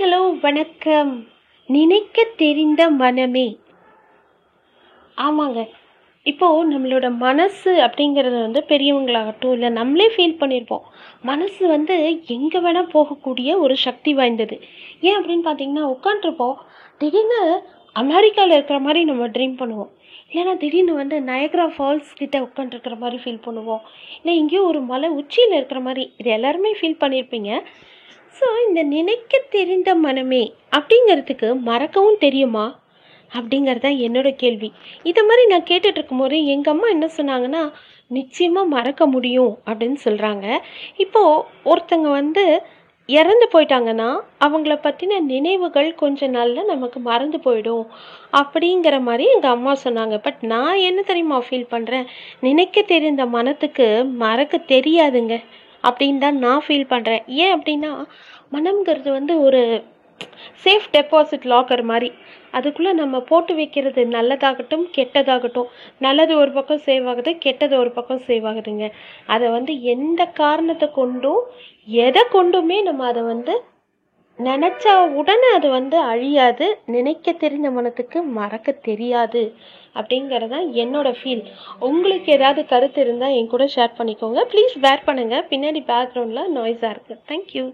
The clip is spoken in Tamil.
ஹலோ வணக்கம். நினைக்க தெரிந்த மனமே. ஆமாங்க. இப்போது நம்மளோட மனசு அப்படிங்கிறது வந்து பெரியவங்களாகட்டும் இல்லை நம்மளே ஃபீல் பண்ணியிருப்போம் மனசு வந்து எங்கே வேணால் போகக்கூடிய ஒரு சக்தி வாய்ந்தது. ஏன் அப்படின்னு பார்த்தீங்கன்னா உட்காண்ட்ருப்போம் திடீர்னு அமெரிக்காவில் இருக்கிற மாதிரி நம்ம ட்ரீம் பண்ணுவோம். இல்லைன்னா திடீர்னு வந்து நயக்ரா ஃபால்ஸ் கிட்ட உட்காண்ட்ருக்கிற மாதிரி ஃபீல் பண்ணுவோம். இல்லை எங்கேயோ ஒரு மலை உச்சியில் இருக்கிற மாதிரி இது எல்லாருமே ஃபீல் பண்ணியிருப்பீங்க ஸோ இந்த நினைக்க தெரிந்த மனமே அப்படிங்கிறதுக்கு மறக்கவும் தெரியுமா? அப்படிங்கிறது தான் என்னோட கேள்வி. இதை மாதிரி நான் கேட்டுட்ருக்கும்போது எங்கள் அம்மா என்ன சொன்னாங்கன்னா நிச்சயமாக மறக்க முடியும் அப்படின்னு சொல்கிறாங்க இப்போது ஒருத்தங்க வந்து இறந்து போயிட்டாங்கன்னா அவங்கள பற்றின நினைவுகள் கொஞ்ச நாளில் நமக்கு மறந்து போயிடும் அப்படிங்கிற மாதிரி எங்கள் அம்மா சொன்னாங்க. பட் நான் என்ன தெரியுமா ஃபீல் பண்ணுறேன் நினைக்க தெரிந்த மனத்துக்கு மறக்க தெரியாதுங்க. அப்படின்னு தான் நான் ஃபீல் பண்ணுறேன் ஏன் அப்படின்னா மனம்ங்கிறது வந்து ஒரு சேஃப் டெபாசிட் லாக்கர் மாதிரி. அதுக்குள்ளே நம்ம போட்டு வைக்கிறது நல்லதாகட்டும் கெட்டதாகட்டும். நல்லது ஒரு பக்கம் சேவ் ஆகுது கெட்டது ஒரு பக்கம் சேவ் ஆகுதுங்க. அதை வந்து எந்த காரணத்தை கொண்டும் எதை கொண்டுமே நம்ம அதை வந்து நினச்சா உடனே அது வந்து அழியாது. நினைக்க தெரிந்த மனத்துக்கு மறக்க தெரியாது அப்படிங்கிறது தான் என்னோட ஃபீல் உங்களுக்கு ஏதாவது கருத்து இருந்தால் என் கூட ஷேர் பண்ணிக்கோங்க. ப்ளீஸ் வேர் பண்ணுங்கள் பின்னாடி பேக்ரவுண்டில் நாய்ஸாக இருக்குது தேங்க்யூ